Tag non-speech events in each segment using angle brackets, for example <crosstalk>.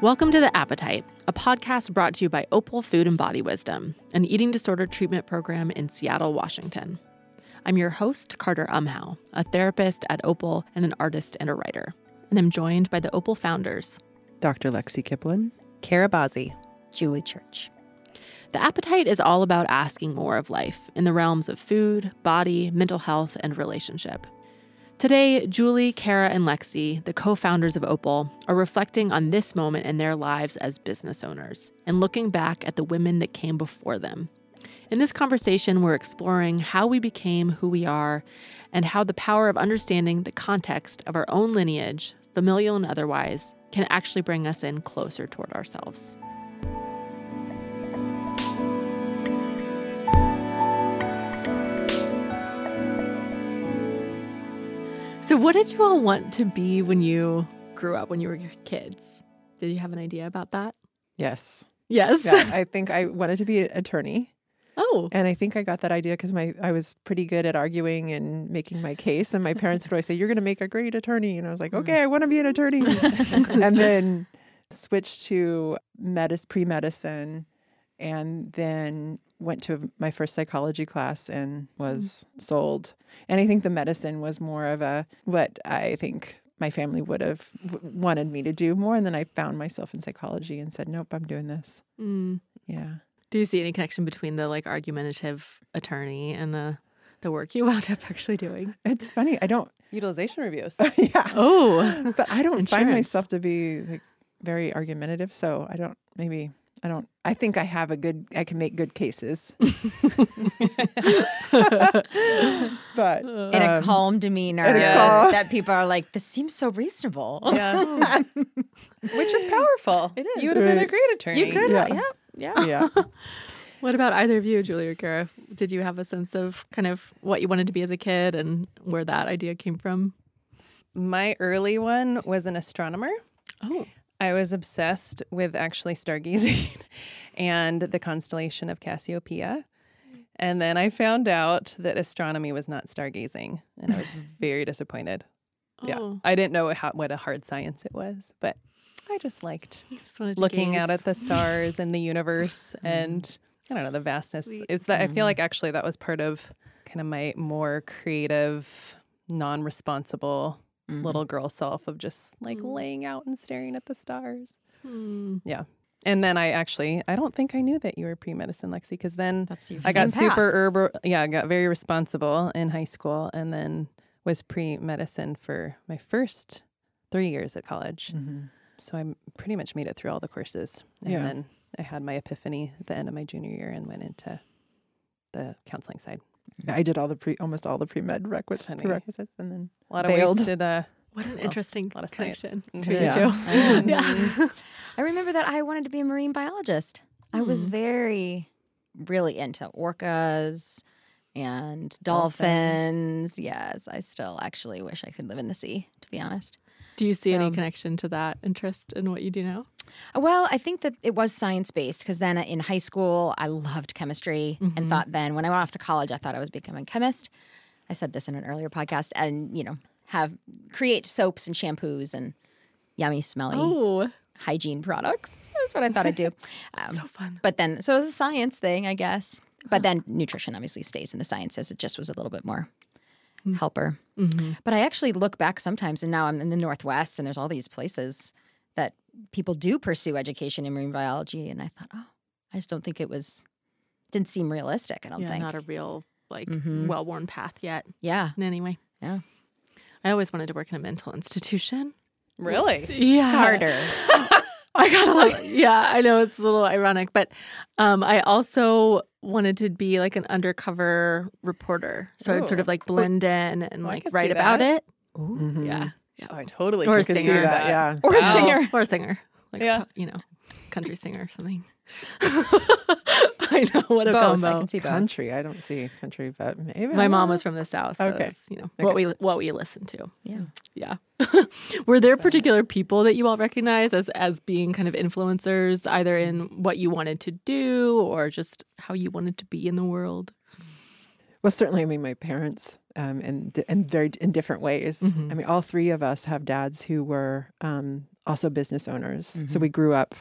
Welcome to The Appetite, a podcast brought to you by Opal Food and Body Wisdom, an eating disorder treatment program in Seattle, Washington. I'm your host, Carter Umhau, a therapist at Opal and an artist and a writer. And I'm joined by the Opal founders, Dr. Lexi Giblin, Kara Bazzi, Julie Church. The Appetite is all about asking more of life in the realms of food, body, mental health, and relationship. Today, Julie, Kara, and Lexi, the co founders of Opal, are reflecting on this moment in their lives as business owners and looking back at the women that came before them. In this conversation, we're exploring how we became who we are and how the power of understanding the context of our own lineage, familial and otherwise, can actually bring us in closer toward ourselves. So, what did you all want to be when you grew up, when you were kids? Did you have an idea about that? Yes. Yes. Yeah, <laughs> I think I wanted to be an attorney. oh, And I think I got that idea because my I was pretty good at arguing and making my case. And my parents would always say, You're gonna make a great attorney. And I was like, mm. Okay, I want to be an attorney. <laughs> and then switched to medis pre medicine and then went to my first psychology class and was sold. And I think the medicine was more of a what I think my family would have w- wanted me to do more. And then I found myself in psychology and said, Nope, I'm doing this. Mm. Yeah. Do you see any connection between the like argumentative attorney and the the work you <laughs> wound up actually doing? It's funny. I don't, <laughs> utilization reviews. <laughs> yeah. Oh, But I don't find myself to be like very argumentative. So I don't, maybe, I don't, I think I have a good, I can make good cases. <laughs> but In a um, calm demeanor a Yes. calm- that people are like, this seems so reasonable. Yeah. <laughs> Which is powerful. It is. You would have been a great attorney. You could, Yeah. yeah, yeah. yeah. <laughs> what about either of you, Julia or Kara? Did you have a sense of kind of what you wanted to be as a kid and where that idea came from? My early one was an astronomer. Oh, I was obsessed with actually stargazing <laughs> and the constellation of Cassiopeia. And then I found out that astronomy was not stargazing, and I was <laughs> very disappointed. Yeah, Oh. I didn't know how, what a hard science it was, but I just liked <laughs> just looking out at the stars and the universe mm. and I don't know the vastness. Sweet. It's that I feel mm. like actually that was part of kind of my more creative, non-responsible Mhm. little girl self of just like Mm. laying out and staring at the stars. yeah. And then I actually I don't think I knew that you were pre-medicine, Lexi, because then That's I got path. super urban. Yeah, I got very responsible in high school, and then was pre-medicine for my first three years at college. Mhm. So I pretty much made it through all the courses. And Yeah. then I had my epiphany at the end of my junior year and went into the counseling side. I did all the pre, almost all the pre med requis- prerequisites, and then A lot of Bailed. wasted. Uh, What an Well, interesting lot of connection Mhm. Yeah. the two. <laughs> <laughs> yeah. I remember that I wanted to be a marine biologist. I was Hmm. very, really into orcas and Dolphins. dolphins. Yes, I still actually wish I could live in the sea, to be honest. Do you see any connection to that interest in what you do now? Well, I think that it was science based because then in high school, I loved chemistry Mhm. and thought then when I went off to college, I thought I was becoming a chemist. I said this in an earlier podcast and, you know, have create soaps and shampoos and yummy, smelly Oh, hygiene products. That's what I thought I'd do. <laughs> Um, so fun. but then, so it was a science thing, I guess. But then nutrition obviously stays in the sciences. It just was a little bit more helper. hmm But I actually look back sometimes, and now I'm in the Northwest, and there's all these places that people do pursue education in marine biology. And I thought, oh, I just don't think it was, didn't seem realistic. I don't Yeah, think. not a real like Mhm. well-worn path yet. yeah. In any way. Yeah. I always wanted to work in a mental institution. really? <laughs> Yeah. Harder. <laughs> I gotta look. <laughs> Yeah, I know it's a little ironic, but um, I also wanted to be like an undercover reporter, so I'd sort of like blend in and Oh, like write see about that. it. Mhm. Yeah, Oh, I totally Or a could can see singer. that. Yeah. or a Wow. singer. or a singer, like Yeah. you know, country singer or something. <laughs> I know what a Both. combo. I can see both. Country. I don't see country, but maybe My mom was from the south, so Okay. you know what we what we listen to. Yeah. Yeah. <laughs> Were there particular people that you all recognize as as being kind of influencers, either in what you wanted to do or just how you wanted to be in the world? Well, certainly, I mean, my parents, um, and and very in different ways. Mhm. I mean, all three of us have dads who were um, also business owners. So Mhm. we grew up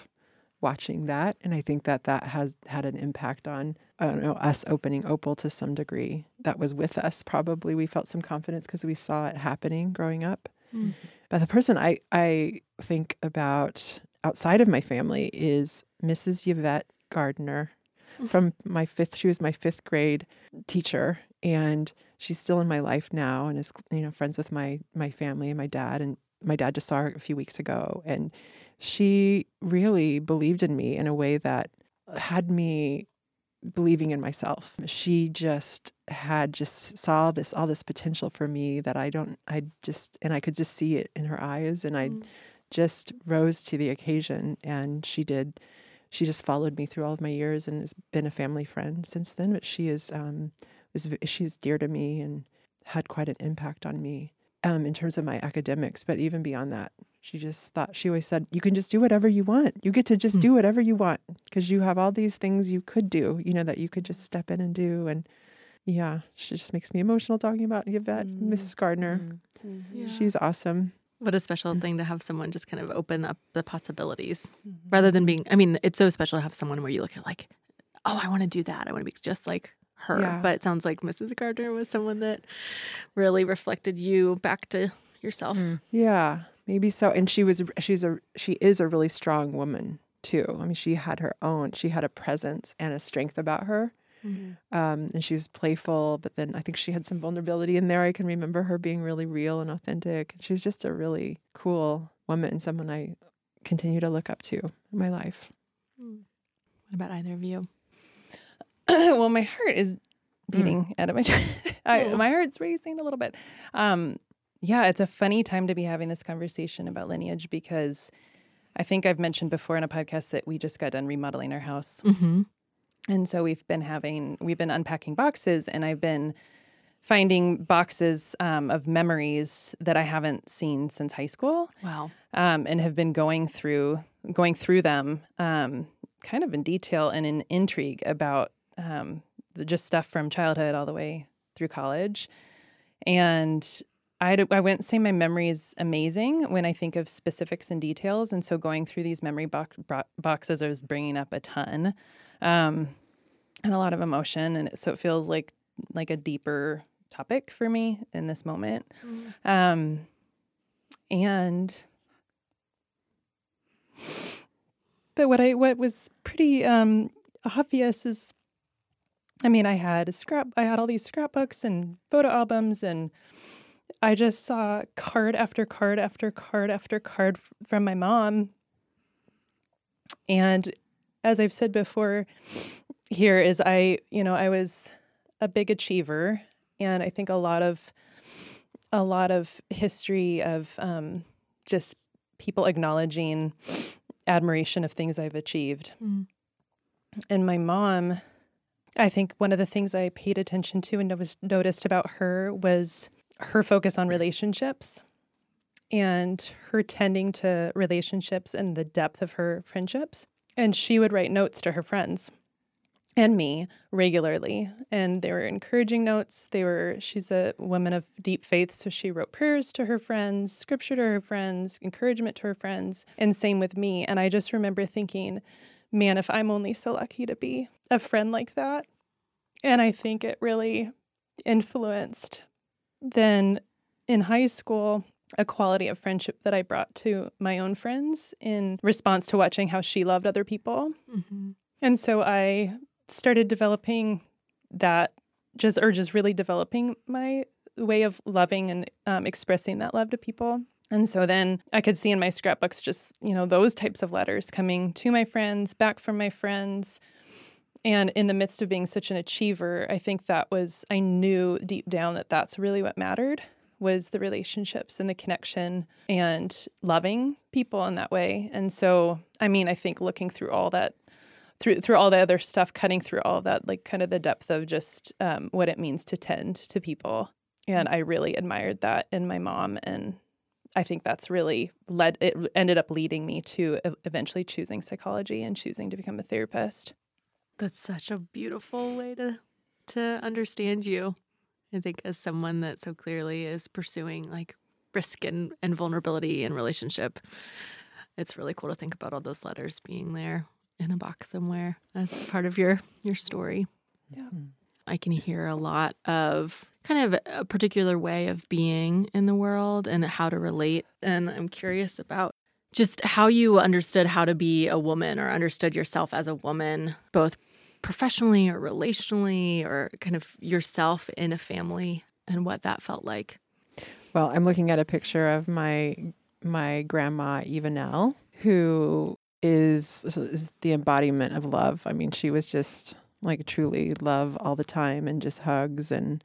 watching that, and I think that that has had an impact on I don't know us opening Opal to some degree. That was with us. Probably we felt some confidence because we saw it happening growing up. Mm. But the person I I think about outside of my family is Mrs. Yvette Gardner Mm. from my fifth. She was my fifth grade teacher, and she's still in my life now, and is you know friends with my my family and my dad. And my dad just saw her a few weeks ago, and she really believed in me in a way that had me believing in myself. She just had just saw this all this potential for me that I don't I just and I could just see it in her eyes and I Mm. just rose to the occasion and she did she just followed me through all of my years and has been a family friend since then but she is um is she's dear to me and had quite an impact on me um in terms of my academics but even beyond that she just thought she always said you can just do whatever you want you get to just Hmm. do whatever you want because you have all these things you could do you know that you could just step in and do and yeah she just makes me emotional talking about Yvette Mm. Mrs. Gardner Mm. Yeah. she's awesome What a special thing to have someone just kind of open up the possibilities Mm-hmm. rather than being, I mean, it's so special to have someone where you look at like, oh, I want to do that. I want to be just like her. Yeah. But it sounds like Mrs. Gardner was someone that really reflected you back to yourself. Mm. Yeah, maybe so. And she was she's a she is a really strong woman too. I mean, she had her own. She had a presence and a strength about her. Um, and she was playful, but then I think she had some vulnerability in there. I can remember her being really real and authentic. She's just a really cool woman, and someone I continue to look up to in my life. What about either of you? <clears throat> well, my heart is beating out of my chest. <laughs> I, my heart's racing a little bit. Um, yeah, it's a funny time to be having this conversation about lineage because I think I've mentioned before in a podcast that we just got done remodeling our house. Mm-hmm. And so we've been having, we've been unpacking boxes and I've been finding boxes um, of memories that I haven't seen since high school Wow. um, and have been going through going through them um, kind of in detail and in intrigue about um, just stuff from childhood all the way through college. And i wouldn't say my memory is amazing when I think of specifics and details. And so going through these memory bo- boxes is bringing up a ton um, and a lot of emotion. And it, so it feels like like a deeper topic for me in this moment. Um, and but what I what was pretty um obvious is I mean I had a scrap I had all these scrapbooks and photo albums and I just saw card after card after card after card f- from my mom and as I've said before here is I you know I was a big achiever and I think a lot of a lot of history of um, just people acknowledging admiration of things I've achieved. Mm. And my mom, I think one of the things I paid attention to and was noticed about her was her focus on relationships and her tending to relationships and the depth of her friendships. And she would write notes to her friends and me regularly. And they were encouraging notes. They were she's a woman of deep faith so she wrote prayers to her friends scripture to her friends encouragement to her friends and same with me. And i just remember thinking man if i'm only so lucky to be a friend like that and i think it really influenced then in high school a quality of friendship that i brought to my own friends in response to watching how she loved other people Mm-hmm. and so I started developing that just or just really developing my way of loving and um, expressing that love to people. And so then I could see in my scrapbooks just, you know, those types of letters coming to my friends, back from my friends. And in the midst of being such an achiever, I think that was, I knew deep down that that's really what mattered was the relationships and the connection and loving people in that way. And so, I mean, I think looking through all that through through all the other stuff, cutting through all that, like kind of the depth of just um, what it means to tend to people. And I really admired that in my mom, and I think that's really led. It ended up leading me to eventually choosing psychology and choosing to become a therapist. That's such a beautiful way to to understand you. I think as someone that so clearly is pursuing like risk and, and vulnerability and relationship. It's really cool to think about all those letters being there in a box somewhere as part of your your story. Yeah. Hmm. I can hear a lot of kind of a particular way of being in the world and how to relate. And I'm curious about just how you understood how to be a woman or understood yourself as a woman, both professionally or relationally, or kind of yourself in a family and what that felt like. Well, I'm looking at a picture of my my grandma Evanelle, who is, is the embodiment of love. I mean, she was just like truly love all the time and just hugs and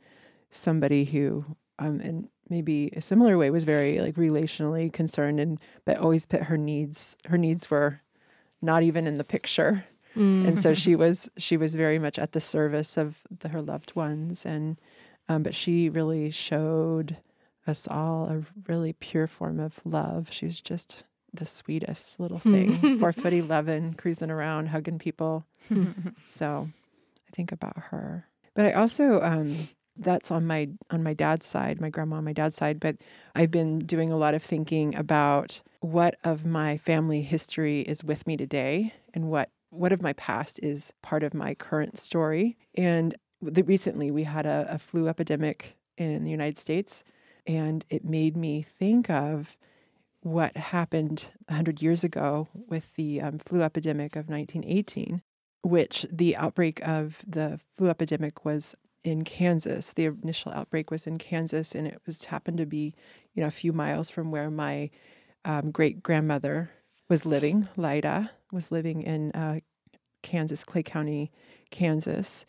somebody who um in maybe a similar way was very like relationally concerned and but always put her needs her needs were not even in the picture. And so she was she was very much at the service of the, her loved ones and um, but she really showed us all a really pure form of love. She was just the sweetest little thing <laughs> four foot 11 cruising around hugging people. <laughs> So i think about her. But i also um, that's on my on my dad's side my grandma on my dad's side but i've been doing a lot of thinking about what of my family history is with me today and what what of my past is part of my current story. And the, recently we had a, a flu epidemic in the united states and it made me think of what happened 100 years ago with the um, flu epidemic of 1918 which the outbreak of the flu epidemic was in Kansas. The initial outbreak was in Kansas, and it was happened to be, you know, a few miles from where my um, great grandmother was living. Lida was living in uh, Kansas, Clay County, Kansas,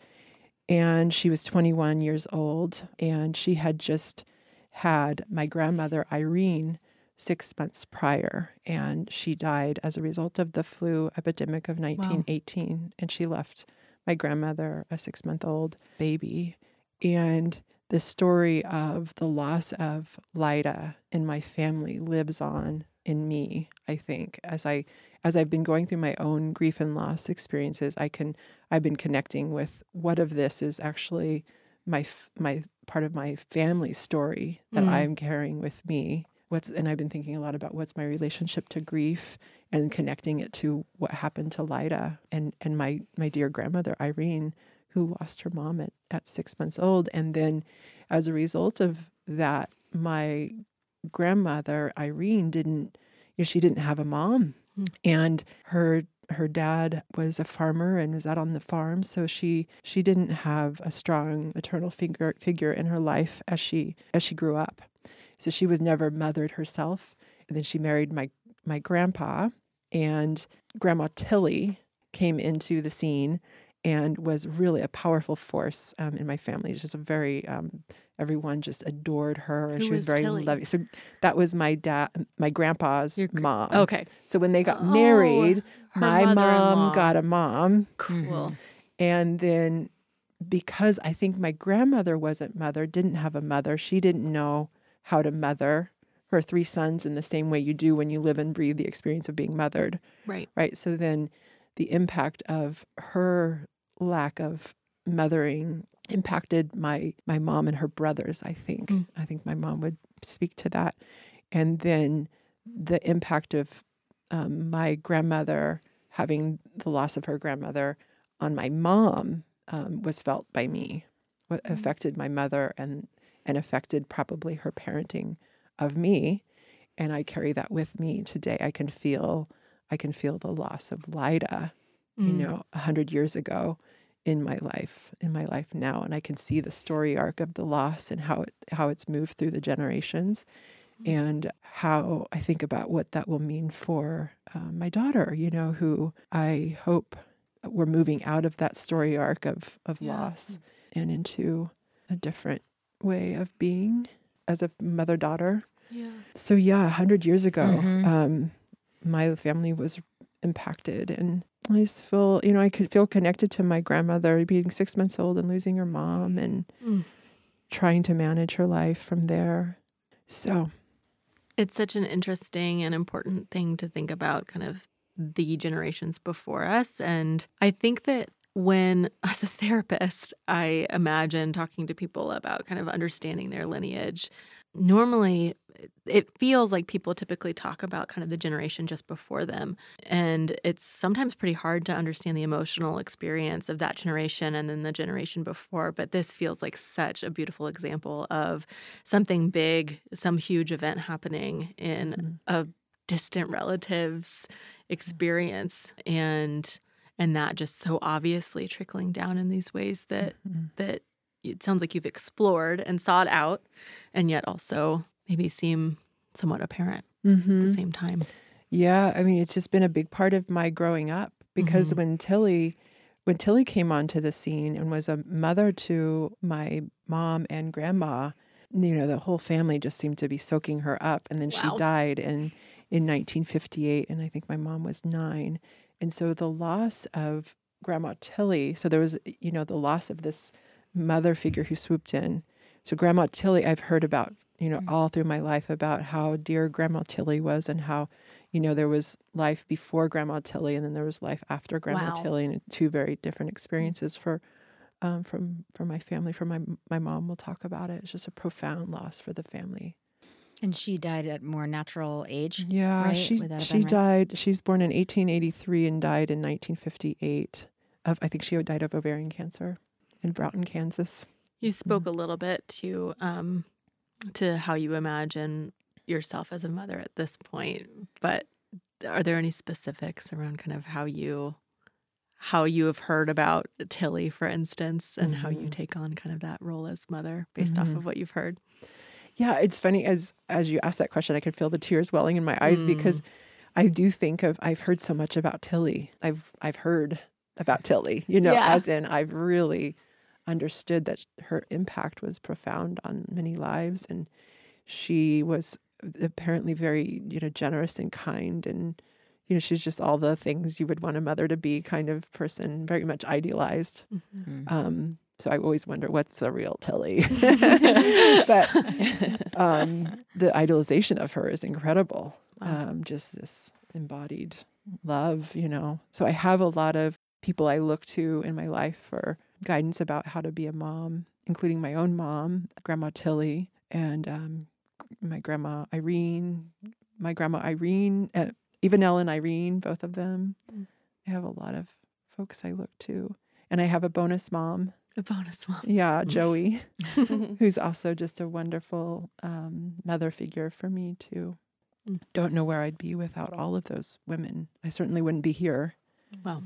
and she was 21 years old, and she had just had my grandmother Irene six months prior, and she died as a result of the flu epidemic of 1918, and she left my grandmother, a six month old baby. And the story of the loss of Lida in my family lives on in me, I think. As I as I've been going through my own grief and loss experiences, I can I've been connecting with what of this is actually my my part of my family story that mm. I'm carrying with me. What's and I've been thinking a lot about what's my relationship to grief and connecting it to what happened to Lida and and my my dear grandmother Irene who lost her mom at, at six months old. And then as a result of that my grandmother Irene didn't you know, she didn't have a mom. Mm. and her her dad was a farmer and was out on the farm. So she she didn't have a strong maternal figure figure in her life as she as she grew up so she was never mothered herself and then she married my my grandpa and Grandma Tilly came into the scene and was really a powerful force um, in my family. Just a very um, everyone just adored her, and Who she was, was very Tilly? loving. So that was my dad, my grandpa's Your mom. Okay. So when they got Oh, married, my mom got a mom, Cool. and then because I think my grandmother wasn't mother, didn't have a mother, she didn't know how to mother her three sons in the same way you do when you live and breathe the experience of being mothered Right. right? So then the impact of her lack of mothering impacted my my mom and her brothers, I think. Mm. I think my mom would speak to that. And then the impact of um, my grandmother having the loss of her grandmother on my mom um, was felt by me. What affected my mother and and affected probably her parenting of me. And I carry that with me today. I can feel I can feel the loss of Lida, you Mm. know, a hundred years ago in my life, in my life now. And I can see the story arc of the loss and how it how it's moved through the generations and how I think about what that will mean for uh, my daughter, you know, who I hope we're moving out of that story arc of, of Yeah. loss and into a different way of being as a mother daughter. Yeah. So yeah, a hundred years ago, Mhm. um, my family was impacted, and I just feel, you know, I could feel connected to my grandmother being six months old and losing her mom, and Mm. trying to manage her life from there. So It's such an interesting and important thing to think about, kind of the generations before us. And I think that when, <laughs> as a therapist, I imagine talking to people about kind of understanding their lineage, normally it feels like people typically talk about kind of the generation just before them. And it's sometimes pretty hard to understand the emotional experience of that generation and then the generation before. But this feels like such a beautiful example of something big, some huge event happening in mm-hmm. a distant relative's experience. And and that just so obviously trickling down in these ways that mm-hmm. that it sounds like you've explored and sought out and yet also maybe seem somewhat apparent mm-hmm. at the mm-hmm. same time. Yeah, I mean, it's just been a big part of my growing up because mm-hmm. when Tilly when Tilly came onto the scene and was a mother to my mom and grandma, you know, the whole family just seemed to be soaking her up. And then wow. she died in in 1958, and I think my mom was nine. And so the loss of Grandma Tilly, so there was, you know, the loss of this mother figure who swooped in. So Grandma Tilly, I've heard about you know, all through my life about how dear Grandma Tilly was and how, you know, there was life before Grandma Tilly and then there was life after Grandma wow. Tilly and two very different experiences for um, from from my family. For my my mom will talk about it. It's just a profound loss for the family. And she died at more natural age. Yeah, right? she she right? died. She was born in 1883 and died in 1958. Of I think she died of ovarian cancer in Broughton, Kansas. You spoke mm-hmm. a little bit to um, to how you imagine yourself as a mother at this point, but are there any specifics around kind of how you how you have heard about Tilly, for instance, and mm-hmm. how you mm-hmm. take on kind of that role as mother based mm-hmm. off of what you've heard? Yeah, it's funny as as you ask that question, I could feel the tears welling in my eyes mm. because I do think of I've heard so much about Tilly. I've I've heard about Tilly, you know, yeah. as in I've really understood that her impact was profound on many lives and she was apparently very you know generous and kind and you know she's just all the things you would want a mother to be kind of person very much idealized mm-hmm. um, so i always wonder what's a real tilly <laughs> <laughs> but um, <laughs> the idolization of her is incredible wow. um, just this embodied love you know so i have a lot of people i look to in my life for guidance about how to be a mom, including my own mom, Grandma Tilly, and um, my grandma Irene, my grandma Irene, uh, and Irene, both of them. Mm. I have a lot of folks I look to. And I have a bonus mom. A bonus mom. Yeah, <laughs> Joey, <laughs> who's also just a wonderful um, mother figure for me, too. Mm. Don't know where I'd be without all of those women. I certainly wouldn't be here. Wow.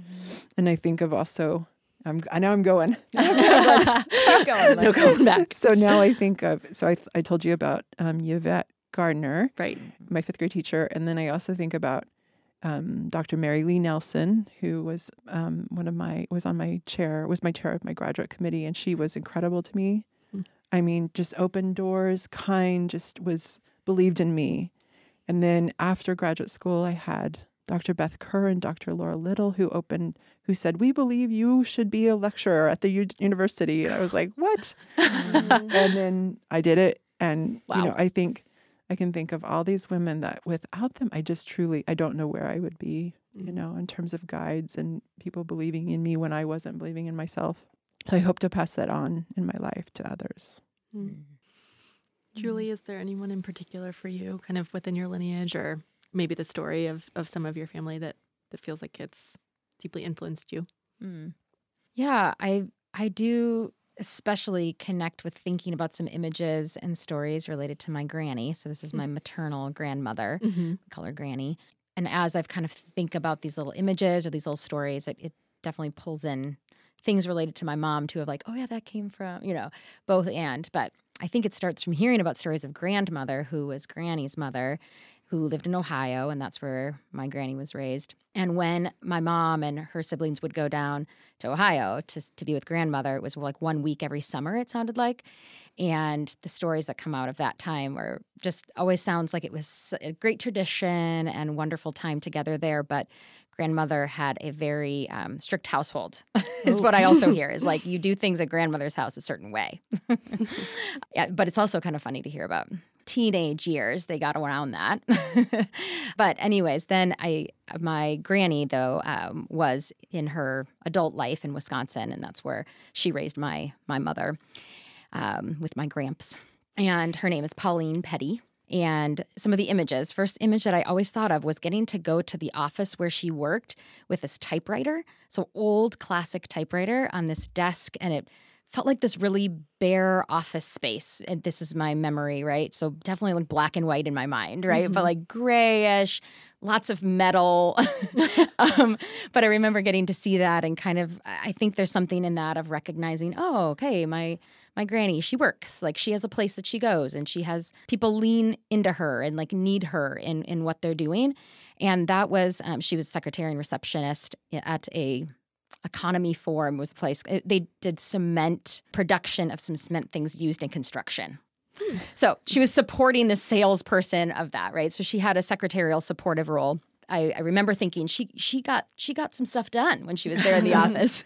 And I think of also I'm, I know I'm going. <laughs> going no going back. So now I think of, so I, I told you about um, Yvette Gardner, right? My fifth grade teacher. And then I also think about um, Dr. Mary Lee Nelson, who was um, one of my, was on my chair, was my chair of my graduate committee. And she was incredible to me. Mm. I mean, just open doors, kind, just was believed in me. And then after graduate school, I had Dr. Beth Kerr and Dr. Laura Little, who opened, who said, "We believe you should be a lecturer at the U- university." And I was like, "What?" <laughs> and then I did it, and wow. you know, I think I can think of all these women that without them, I just truly, I don't know where I would be. You know, in terms of guides and people believing in me when I wasn't believing in myself. I hope to pass that on in my life to others. Mm. Julie, is there anyone in particular for you, kind of within your lineage or maybe the story of of some of your family that that feels like it's deeply influenced you. Mm. Yeah, I I do especially connect with thinking about some images and stories related to my granny. So this is my mm. maternal grandmother. Mm-hmm. call her Granny. And as I've kind of think about these little images or these little stories, it, it definitely pulls in things related to my mom too of like, oh yeah, that came from, you know, both and. But I think it starts from hearing about stories of grandmother who was Granny's mother who lived in Ohio, and that's where my granny was raised. And when my mom and her siblings would go down to Ohio to, to be with grandmother, it was like one week every summer, it sounded like. And the stories that come out of that time were just always sounds like it was a great tradition and wonderful time together there. But grandmother had a very um, strict household <laughs> is what i also hear is like <laughs> you do things at grandmother's house a certain way <laughs> yeah, but it's also kind of funny to hear about teenage years they got around that <laughs> but anyways then i my granny though um, was in her adult life in wisconsin and that's where she raised my my mother um, with my gramps and her name is Pauline Petty. And some of the images, first image that I always thought of was getting to go to the office where she worked with this typewriter. So, old classic typewriter on this desk, and it felt like this really bare office space. And this is my memory, right? So, definitely like black and white in my mind, right? Mm-hmm. But like grayish, lots of metal. <laughs> um, but I remember getting to see that and kind of, I think there's something in that of recognizing, oh, okay, my my granny, she works. Like she has a place that she goes and she has people lean into her and like need her in in what they're doing. And that was um, she was secretary and receptionist at a Economy Forms was placed. they did cement production of some cement things used in construction. So she was supporting the salesperson of that right? So she had a secretarial supportive role. I, I, remember thinking she she got she got some stuff done when she was there in the <laughs> office,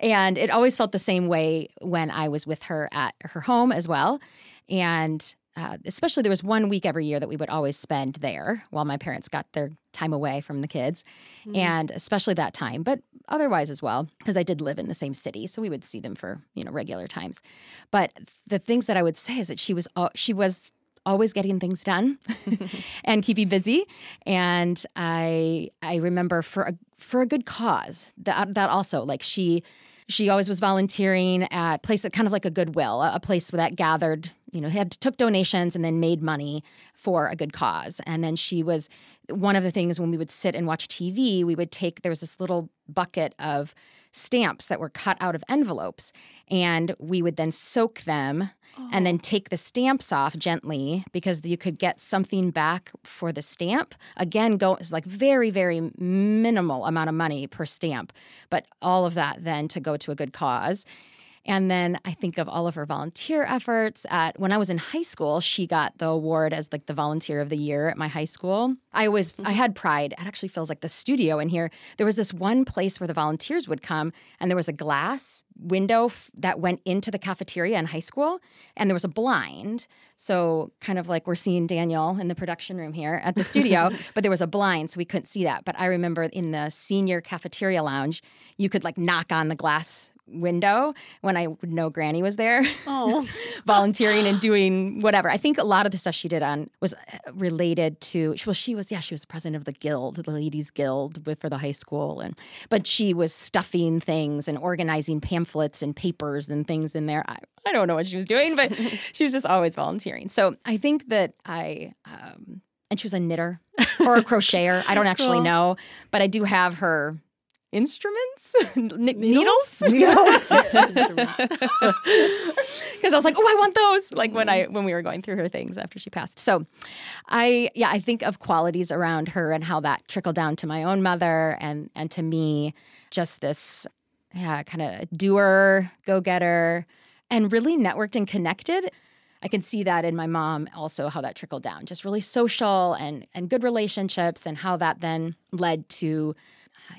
and it always felt the same way when I was with her at her home as well, and uh, especially there was one week every year that we would always spend there while my parents got their time away from the kids, mm. and especially that time, but otherwise as well because I did live in the same city, so we would see them for you know regular times. But the things that I would say is that she was uh, she was always getting things done <laughs> and keeping busy. And I I remember for a for a good cause that that also like she she always was volunteering at place that kind of like a goodwill, a, a place that gathered you know had took donations and then made money for a good cause and then she was one of the things when we would sit and watch tv we would take there was this little bucket of stamps that were cut out of envelopes and we would then soak them and then take the stamps off gently because you could get something back for the stamp. Again, go it's like very very minimal amount of money per stamp, but all of that then to go to a good cause. And then I think of all of her volunteer efforts. At when I was in high school, she got the award as like the volunteer of the year at my high school. I was I mm-hmm. had pride. It actually feels like the studio in here. There was this one place where the volunteers would come, and there was a glass window f- that went into the cafeteria in high school, and there was a blind. So kind of like we're seeing Daniel in the production room here at the studio, <laughs> but there was a blind, so we couldn't see that. But I remember in the senior cafeteria lounge, you could like knock on the glass window when I would know Granny was there, oh. <laughs> volunteering and doing whatever. I think a lot of the stuff she did on was uh, related to well, she was yeah, she was the president of the guild, the ladies guild with for the high school, and but she was stuffing things and organizing pamphlets and papers and things in there. I, I don't know what she was doing, but <laughs> she was just always volunteering. So I think that I. Um, and she was a knitter <laughs> or a crocheter. I don't actually cool. know, but I do have her instruments, <laughs> needles, needles. <laughs> Because <laughs> I was like, oh, I want those. Like when I mm. when we were going through her things after she passed. So, I yeah, I think of qualities around her and how that trickled down to my own mother and and to me, just this yeah, kind of doer, go getter, and really networked and connected. I can see that in my mom also how that trickled down. Just really social and and good relationships and how that then led to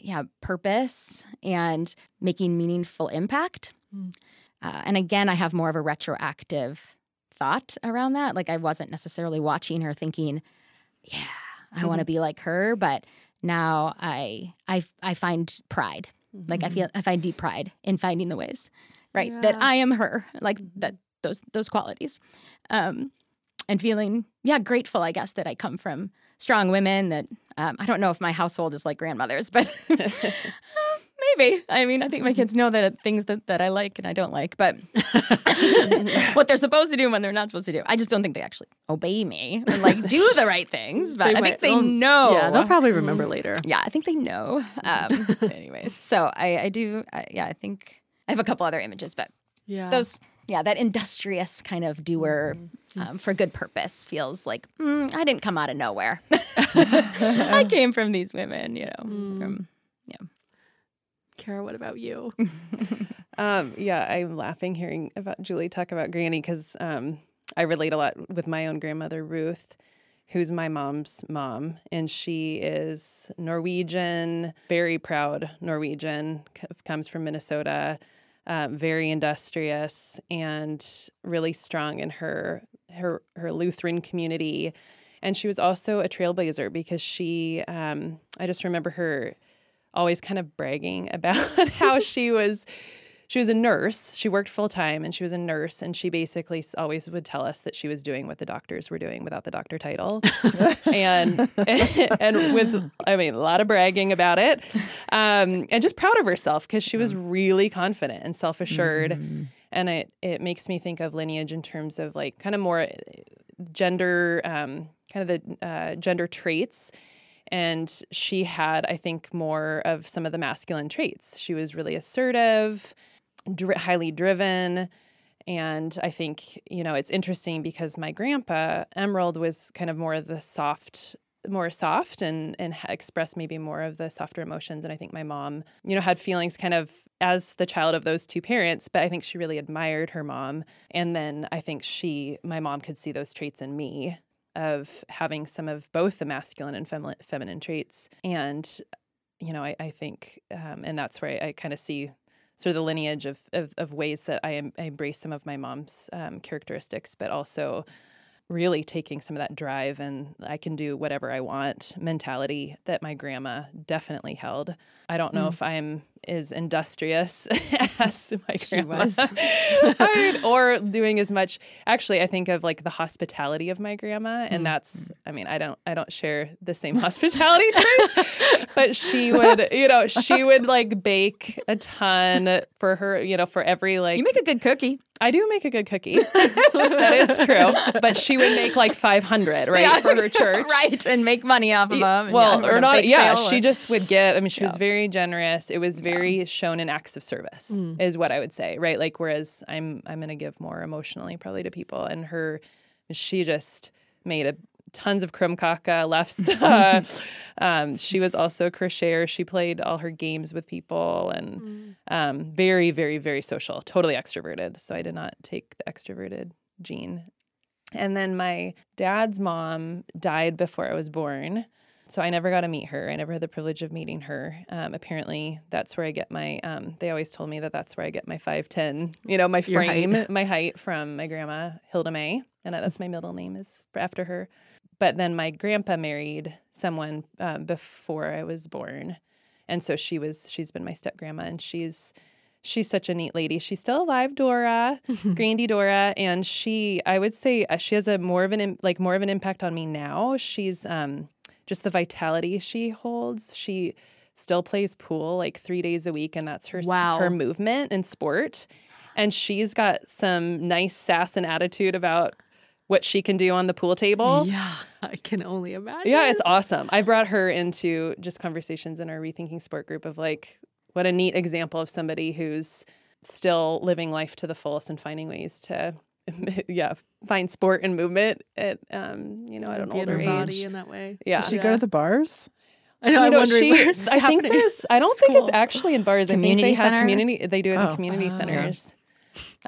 yeah, purpose and making meaningful impact. Mm. Uh, and again, I have more of a retroactive thought around that. Like I wasn't necessarily watching her thinking, yeah, I mm-hmm. want to be like her, but now I I I find pride. Mm-hmm. Like I feel I find deep pride in finding the ways, right? Yeah. That I am her. Like mm-hmm. that those those qualities. Um and feeling yeah, grateful I guess that I come from strong women that um, I don't know if my household is like grandmothers, but <laughs> maybe. I mean, I think my kids know that things that, that I like and I don't like, but <laughs> what they're supposed to do and when they're not supposed to do. I just don't think they actually obey me and like do the right things, but I think they know. Yeah, they'll probably remember later. Yeah, I think they know. Um, <laughs> anyways, so I, I do. I, yeah, I think I have a couple other images, but yeah, those yeah, that industrious kind of doer mm-hmm. um, for good purpose feels like mm, I didn't come out of nowhere. <laughs> I <laughs> came from these women, you know. Mm. From yeah. Kara, what about you? <laughs> um, yeah, I'm laughing hearing about Julie talk about Granny because um, I relate a lot with my own grandmother Ruth, who's my mom's mom, and she is Norwegian, very proud Norwegian, comes from Minnesota um, very industrious and really strong in her her her Lutheran community. And she was also a trailblazer because she, um, I just remember her always kind of bragging <laughs> about how she was she was a nurse. She worked full time and she was a nurse. And she basically always would tell us that she was doing what the doctors were doing without the doctor title. <laughs> and, <laughs> and with, I mean, a lot of bragging about it um, and just proud of herself because she was really confident and self assured. Mm-hmm. And it, it makes me think of lineage in terms of like kind of more uh, gender, um, kind of the uh, gender traits and she had i think more of some of the masculine traits she was really assertive dri- highly driven. And I think, you know, it's interesting because my grandpa, Emerald, was kind of more of the soft, more soft and, and expressed maybe more of the softer emotions. And I think my mom, you know, had feelings kind of as the child of those two parents, but I think she really admired her mom. And then I think she, my mom could see those traits in me of having some of both the masculine and feminine, feminine traits. And, you know, I, I think, um, and that's where I, I kind of see sort of the lineage of, of, of ways that I, em- I, embrace some of my mom's um, characteristics, but also really taking some of that drive and I can do whatever I want mentality that my grandma definitely held. I don't know mm. if I'm as industrious <laughs> as my grandma was. <laughs> Or doing as much. Actually, I think of like the hospitality of my grandma, and mm. that's. I mean, I don't. I don't share the same <laughs> hospitality traits, but she would. You know, she would like bake a ton for her. You know, for every like. You make a good cookie. I do make a good cookie. <laughs> that is true. But she would make like 500, right, yeah. for her church. <laughs> right, and make money off of them. Well, yeah, or not, yeah, she just would give. I mean, she yeah. was very generous. It was very shown in acts of service, mm. is what I would say, right? Like, whereas I'm, I'm going to give more emotionally probably to people. And her, she just made a tons of krumkake lefse. Uh, <laughs> <laughs> um, she was also a crocheter. She played all her games with people and mm. um, very, very, very social, totally extroverted. So I did not take the extroverted gene. And then my dad's mom died before I was born. So I never got to meet her. I never had the privilege of meeting her. Um, apparently, that's where I get my. Um, they always told me that that's where I get my five ten. You know, my frame, height. my height from my grandma Hilda May, and that's my middle name is after her but then my grandpa married someone um, before I was born, and so she was she's been my step grandma, and she's she's such a neat lady. She's still alive, Dora, <laughs> Grandy Dora, and she I would say uh, she has a more of an like more of an impact on me now. She's um, just the vitality she holds. She still plays pool like three days a week, and that's her wow. her movement and sport. And she's got some nice sass and attitude about what she can do on the pool table. Yeah, <laughs> I can only imagine. Yeah, it's awesome. I brought her into just conversations in our Rethinking Sport group of like, what a neat example of somebody who's still living life to the fullest and finding ways to, <laughs> yeah, find sport and movement at, um, you know, at an Be older age. Body in that way. Yeah. Does she yeah. go to the bars? I know. You know she, I think there's. I don't think it's actually in bars. Community I think they center? have community. They do it oh. in community oh, centers.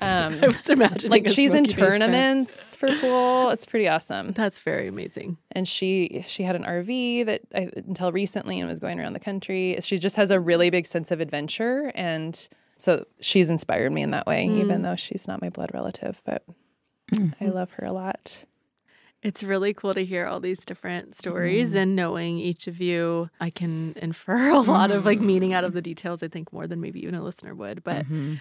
Um, <laughs> I was imagining like she's in tournaments for pool. It's pretty awesome. That's very amazing. And she she had an RV that I, until recently and was going around the country. She just has a really big sense of adventure, and so she's inspired me in that way. Mm. Even though she's not my blood relative, but mm-hmm. I love her a lot. It's really cool to hear all these different stories mm. and knowing each of you, I can infer <laughs> a lot of like meaning out of the details, I think more than maybe even a listener would. But mm-hmm.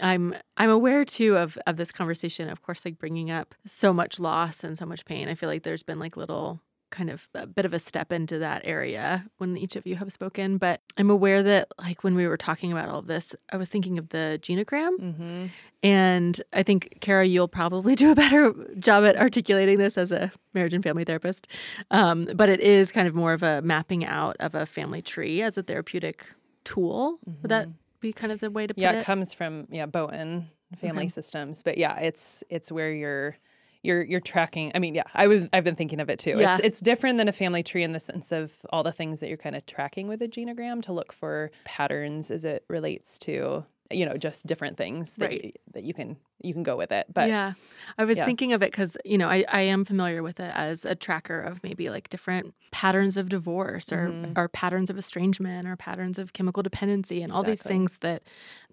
I'm I'm aware too of of this conversation, of course, like bringing up so much loss and so much pain. I feel like there's been like little kind of a bit of a step into that area when each of you have spoken. But I'm aware that like when we were talking about all of this, I was thinking of the genogram, mm-hmm. and I think Kara, you'll probably <laughs> do a better job at articulating this as a marriage and family therapist. Um, but it is kind of more of a mapping out of a family tree as a therapeutic tool. Mm-hmm. Would that mm-hmm be kind of the way to put yeah, it? Yeah, it comes from yeah Bowen family okay. systems, but yeah, it's it's where you're you're you're tracking. I mean, yeah, I was I've been thinking of it too. Yeah. It's it's different than a family tree in the sense of all the things that you're kind of tracking with a genogram to look for patterns as it relates to you know just different things that, right. you, that you can you can go with it but yeah i was yeah. thinking of it because you know I, I am familiar with it as a tracker of maybe like different patterns of divorce or mm-hmm. or patterns of estrangement or patterns of chemical dependency and all these things that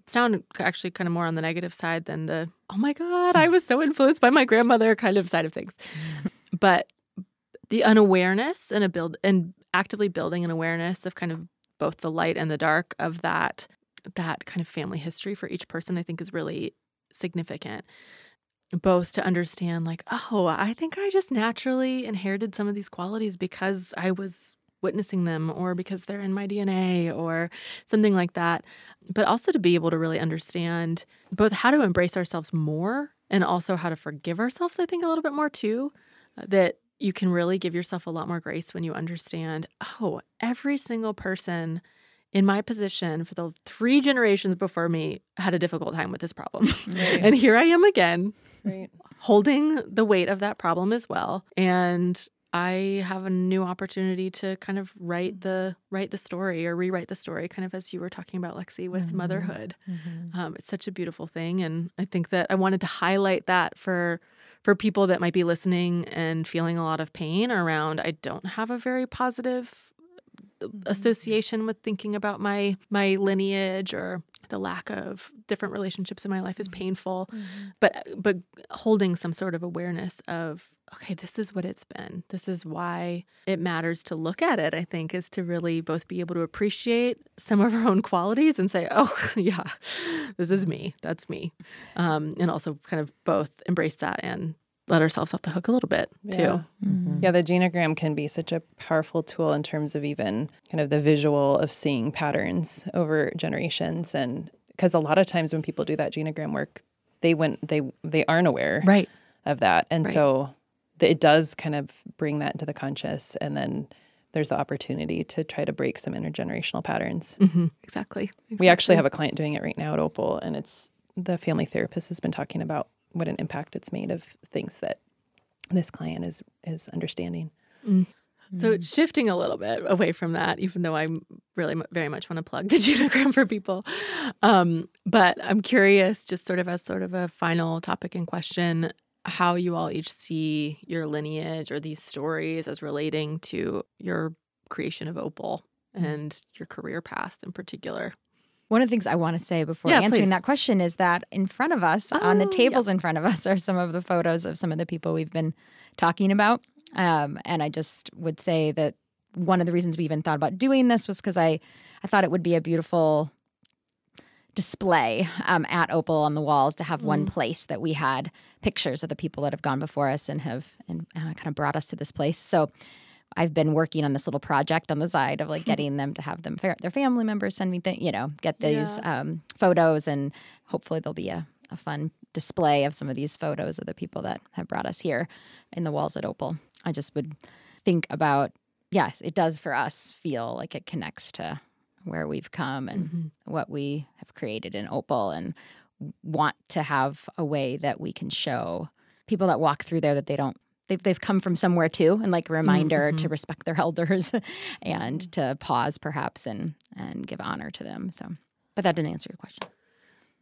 sound actually kind of more on the negative side than the oh my god i was so influenced by my grandmother kind of side of things <laughs> but the unawareness and a build and actively building an awareness of kind of both the light and the dark of that that kind of family history for each person, I think is really significant. Both to understand, like, oh, I think I just naturally inherited some of these qualities because I was witnessing them or because they're in my DNA or something like that. But also to be able to really understand both how to embrace ourselves more and also how to forgive ourselves, I think, a little bit more too. That you can really give yourself a lot more grace when you understand, oh, every single person in my position for the three generations before me had a difficult time with this problem. <laughs> Right. and here I am again, Right. holding the weight of that problem as well. And I have a new opportunity to kind of write the write the story or rewrite the story, kind of as you were talking about, Lexi, with Mhm. motherhood. Mhm. Um, it's such a beautiful thing, and I think that I wanted to highlight that for for people that might be listening and feeling a lot of pain around. I don't have a very positive uh, association with thinking about my my lineage or the lack of different relationships in my life is painful. But but holding some sort of awareness of okay this is what it's been. This is why it matters to look at it i think is to really both be able to appreciate some of our own qualities and say oh <laughs> yeah this is me. That's me. Um, and also kind of both embrace that and let ourselves off the hook a little bit Yeah. too Mhm. Yeah, the genogram can be such a powerful tool in terms of even kind of the visual of seeing patterns over generations and because a lot of times when people do that genogram work, they went they they aren't aware right of that. And Right. so it does kind of bring that into the conscious and then there's the opportunity to try to break some intergenerational patterns. hmm exactly. We actually have a client doing it right now at Opal and it's the family therapist has been talking about what an impact it's made of things that this client is is understanding. So it's shifting a little bit away from that, even though I really very much want to plug the <laughs> genogram for people. Um, but I'm curious, just sort of as sort of a final topic and question, how you all each see your lineage or these stories as relating to your creation of Opal and your career path in particular. One of the things I want to say before Yeah, answering please. that question is that in front of us, on the Oh, tables in front of us, are some of the photos of some of the people we've been talking about. Um, and I just would say that one of the reasons we even thought about doing this was because I, I thought it would be a beautiful display um, at Opal on the walls to have one place that we had pictures of the people that have gone before us and have and uh, kind of brought us to this place. So I've been working on this little project on the side of like <laughs> getting them to have them their family members send me th- you know get these um, photos and hopefully there'll be a, a fun display of some of these photos of the people that have brought us here in the walls at Opal. I just would think about yes, it does for us feel like it connects to where we've come and what we have created in Opal and want to have a way that we can show people that walk through there that they don't they've, they've come from somewhere too and like a reminder to respect their <laughs> elders and to pause perhaps and and give honor to them so but that didn't answer your question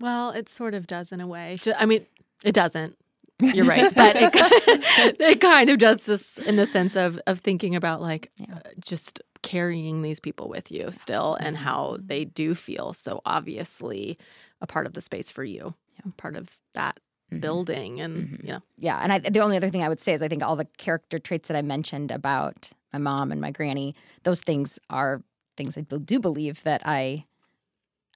Well, it sort of does in a way. I mean, it doesn't. <laughs> You're right, but it, <laughs> it kind of does this in the sense of of thinking about like Yeah. uh, just carrying these people with you still, and how they do feel so obviously a part of the space for you, part of that Mhm. building, and Mhm. you know, yeah and I, the only other thing i would say is i think all the character traits that i mentioned about my mom and my granny those things are things i do believe that i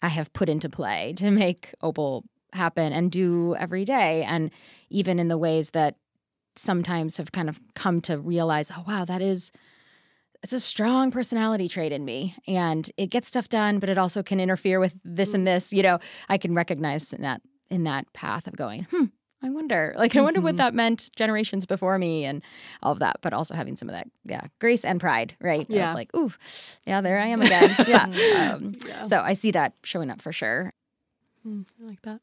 i have put into play <laughs> to make opal happen and do every day. And even in the ways that sometimes have kind of come to realize oh wow that is it's a strong personality trait in me. And it gets stuff done but it also can interfere with this and this you know. I can recognize that in that path of going hmm i wonder like i wonder what Mhm. that meant generations before me and all of that but also having some of that yeah grace and pride right Yeah. of like ooh yeah there i am again <laughs> yeah um, yeah, so i see that showing up for sure Mm, I like that.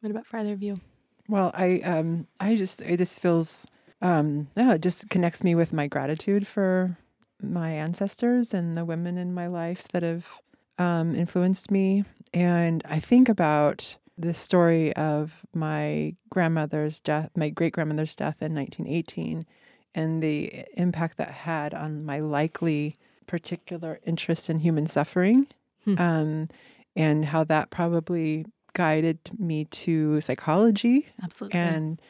What about for either of you? Well, I um I just it just feels um yeah, it just connects me with my gratitude for my ancestors and the women in my life that have um influenced me and I think about the story of my grandmother's death, my great grandmother's death in 1918 and the impact that had on my likely particular interest in human suffering Hmm. um and how that probably guided me to psychology Absolutely. and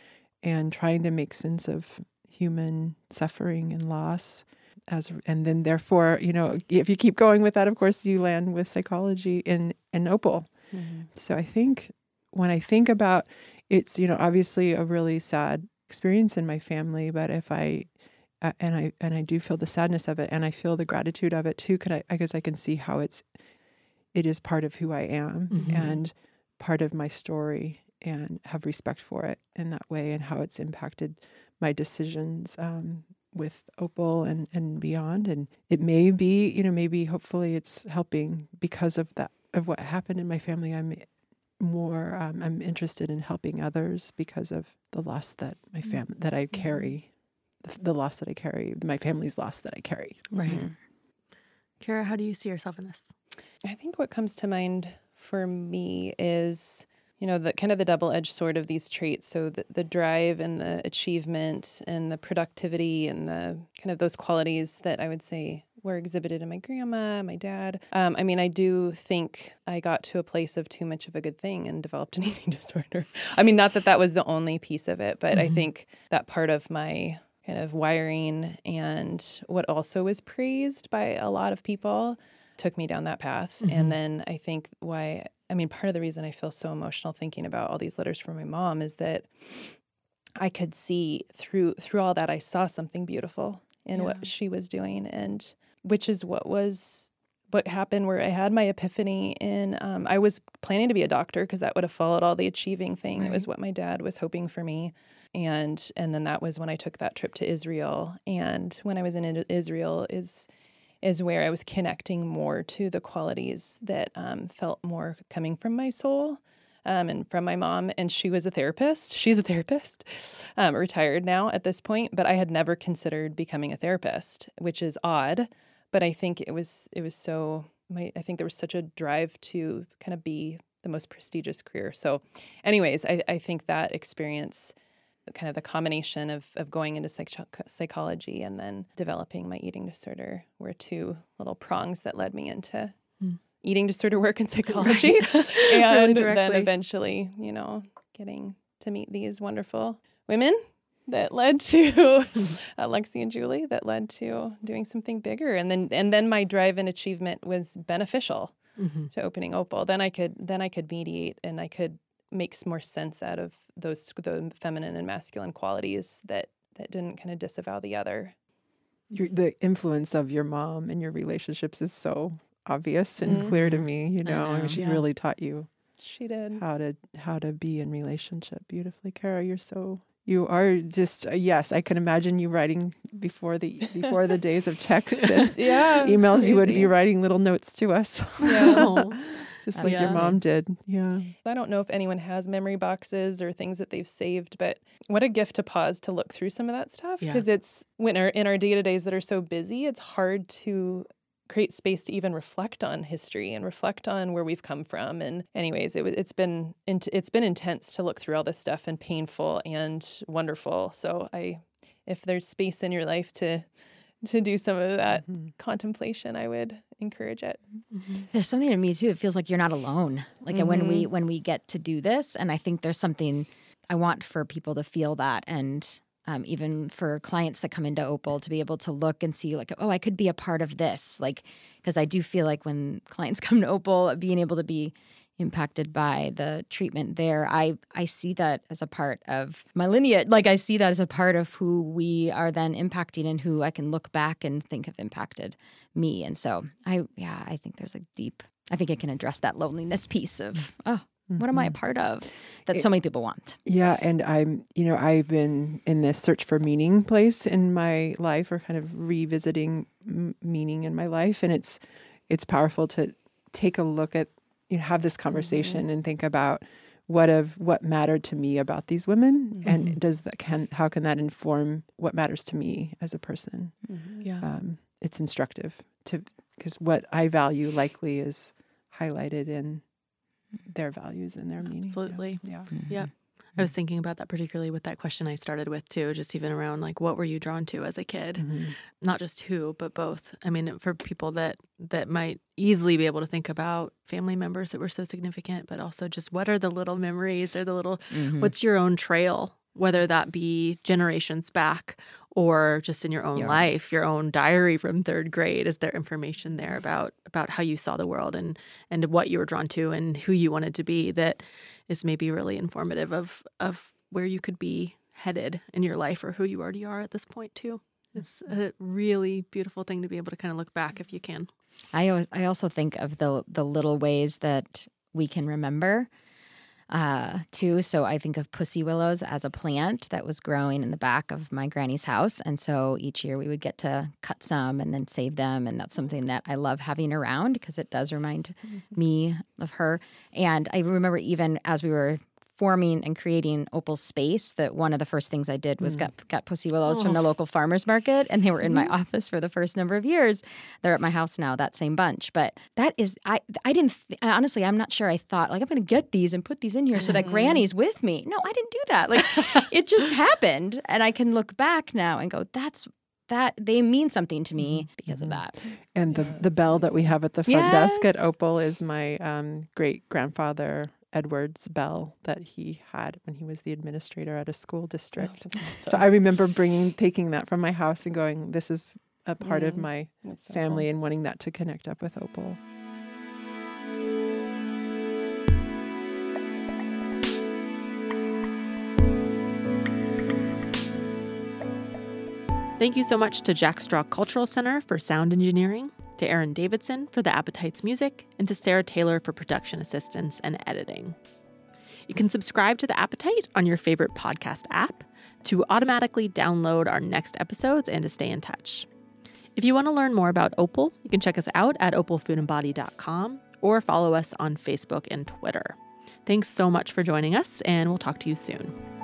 and trying to make sense of human suffering and loss as and then therefore you know if you keep going with that of course you land with psychology in in opal Mm-hmm. So I think when I think about it's, you know, obviously a really sad experience in my family, but if I uh, and I and I do feel the sadness of it and I feel the gratitude of it too, can I I guess I can see how it's it is part of who I am Mhm. and part of my story and have respect for it in that way and how it's impacted my decisions um, with Opal and, and beyond. And it may be, you know, maybe hopefully it's helping because of that, of what happened in my family. I'm more, um, I'm interested in helping others because of the loss that my fam, that I carry, the, the loss that I carry, my family's loss that I carry. Right. Mhm. Kara, how do you see yourself in this? I think what comes to mind for me is, you know, the kind of the double-edged sword of these traits. So the, the drive and the achievement and the productivity and the kind of those qualities that I would say were exhibited in my grandma, my dad. Um, I mean, I do think I got to a place of too much of a good thing and developed an <laughs> eating disorder. I mean, not that that was the only piece of it, but I Mhm. think that part of my kind of wiring and what also was praised by a lot of people took me down that path. Mhm. And then I think why, I mean, part of the reason I feel so emotional thinking about all these letters from my mom is that I could see through through all that I saw something beautiful in Yeah. what she was doing and which is what was what happened where I had my epiphany in um, I was planning to be a doctor because that would have followed all the achieving thing. It was what my dad was hoping for me. And and then that was when I took that trip to Israel. And when I was in Israel is is where I was connecting more to the qualities that um, felt more coming from my soul um, and from my mom. And she was a therapist. She's a therapist, um, retired now at this point. But I had never considered becoming a therapist, which is odd. But I think it was it was so. My, I think there was such a drive to kind of be the most prestigious career. So, anyways, I, I think that experience kind of the combination of, of going into psych- psychology and then developing my eating disorder were two little prongs that led me into Hmm. Eating disorder work in <laughs> psychology. <laughs> Really and then eventually you know getting to meet these wonderful women that led to <laughs> uh, Lexi and Julie that led to doing something bigger. And then and then my drive and achievement was beneficial Mhm. to opening Opal. Then I could then I could mediate and I could make more sense out of those the feminine and masculine qualities that that didn't kind of disavow the other. Your, the influence of your mom and your relationships is so obvious and clear to Mhm. me. You know, I know. mean, she Yeah. really taught you she did how to how to be in relationship beautifully kara you're so you are just uh, yes i can imagine you writing before the before the days of texts and <laughs> yeah emails you would be writing little notes to us Yeah. <laughs> Just like your mom did yeah I don't know if anyone has memory boxes or things that they've saved, but what a gift to pause to look through some of that stuff Yeah. because it's when our in our day to days that are so busy, it's hard to create space to even reflect on history and reflect on where we've come from. And anyways, it, wa- it's been it's been intense to look through all this stuff and painful and wonderful. So I, if there's space in your life to to do some of that Mhm. contemplation, I would encourage it. Mhm. There's something to me too. It feels like you're not alone. Like when we when we get to do this, and I think there's something I want for people to feel that, and um, even for clients that come into Opal to be able to look and see like, oh, I could be a part of this. Like, because I do feel like when clients <laughs> come to Opal, being able to be impacted by the treatment there i i see that as a part of my lineage like i see that as a part of who we are then impacting and who i can look back and think have impacted me and so i yeah i think there's a deep i think it can address that loneliness piece of oh what am i a Mhm. part of that so many people want Yeah, and I'm, you know, I've been in this search for meaning place in my life, or kind of revisiting m- meaning in my life, and it's, it's powerful to take a look at, you know, have this conversation and think about what of what mattered to me about these women, and does that can how can that inform what matters to me as a person? Yeah. Um, it's instructive to because what I value likely is highlighted in their values and their meaning. Absolutely. Yeah. Yeah. I was thinking about that particularly with that question I started with too, just even around like what were you drawn to as a kid? Mhm. Not just who, but both. I mean, for people that that might easily be able to think about family members that were so significant, but also just what are the little memories or the little Mhm. what's your own trail whether that be generations back or just in your own Yeah. life, your own diary from third grade. Is there information there about about how you saw the world and and what you were drawn to and who you wanted to be that is maybe really informative of of where you could be headed in your life or who you already are at this point too. It's a really beautiful thing to be able to kind of look back if you can. I always, I also think of the the little ways that we can remember uh, too. So I think of pussy willows as a plant that was growing in the back of my granny's house, and so each year we would get to cut some and then save them, and that's something that I love having around because it does remind me of her. And I remember even as we were forming and creating Opal Space that one of the first things I did was hmm. got got pussy willows from the oh. local farmers market and they were in my mm-hmm. office for the first number of years. They're at my house now, that same bunch. But that is I I didn't th- honestly I'm not sure I thought like I'm going to get these and put these in here so that mm. granny's with me. No, I didn't do that. Like <laughs> it just happened and I can look back now and go that's that they mean something to me mm-hmm. because of that. And the, the bell that we have at the front desk at Opal is my um, great grandfather Edward's bell that he had when he was the administrator at a school district. so I remember bringing taking that from my house and going, "This is a part of Mm, my so family," cool. and wanting that to connect up with Opal. Thank you so much to Jack Straw Cultural Center for sound engineering, to Aaron Davidson for the Appetites music, and to Sarah Taylor for production assistance and editing. You can subscribe to The Appetite on your favorite podcast app to automatically download our next episodes and to stay in touch. If you want to learn more about Opal, you can check us out at opalfoodandbody.com or follow us on Facebook and Twitter. Thanks so much for joining us, and we'll talk to you soon.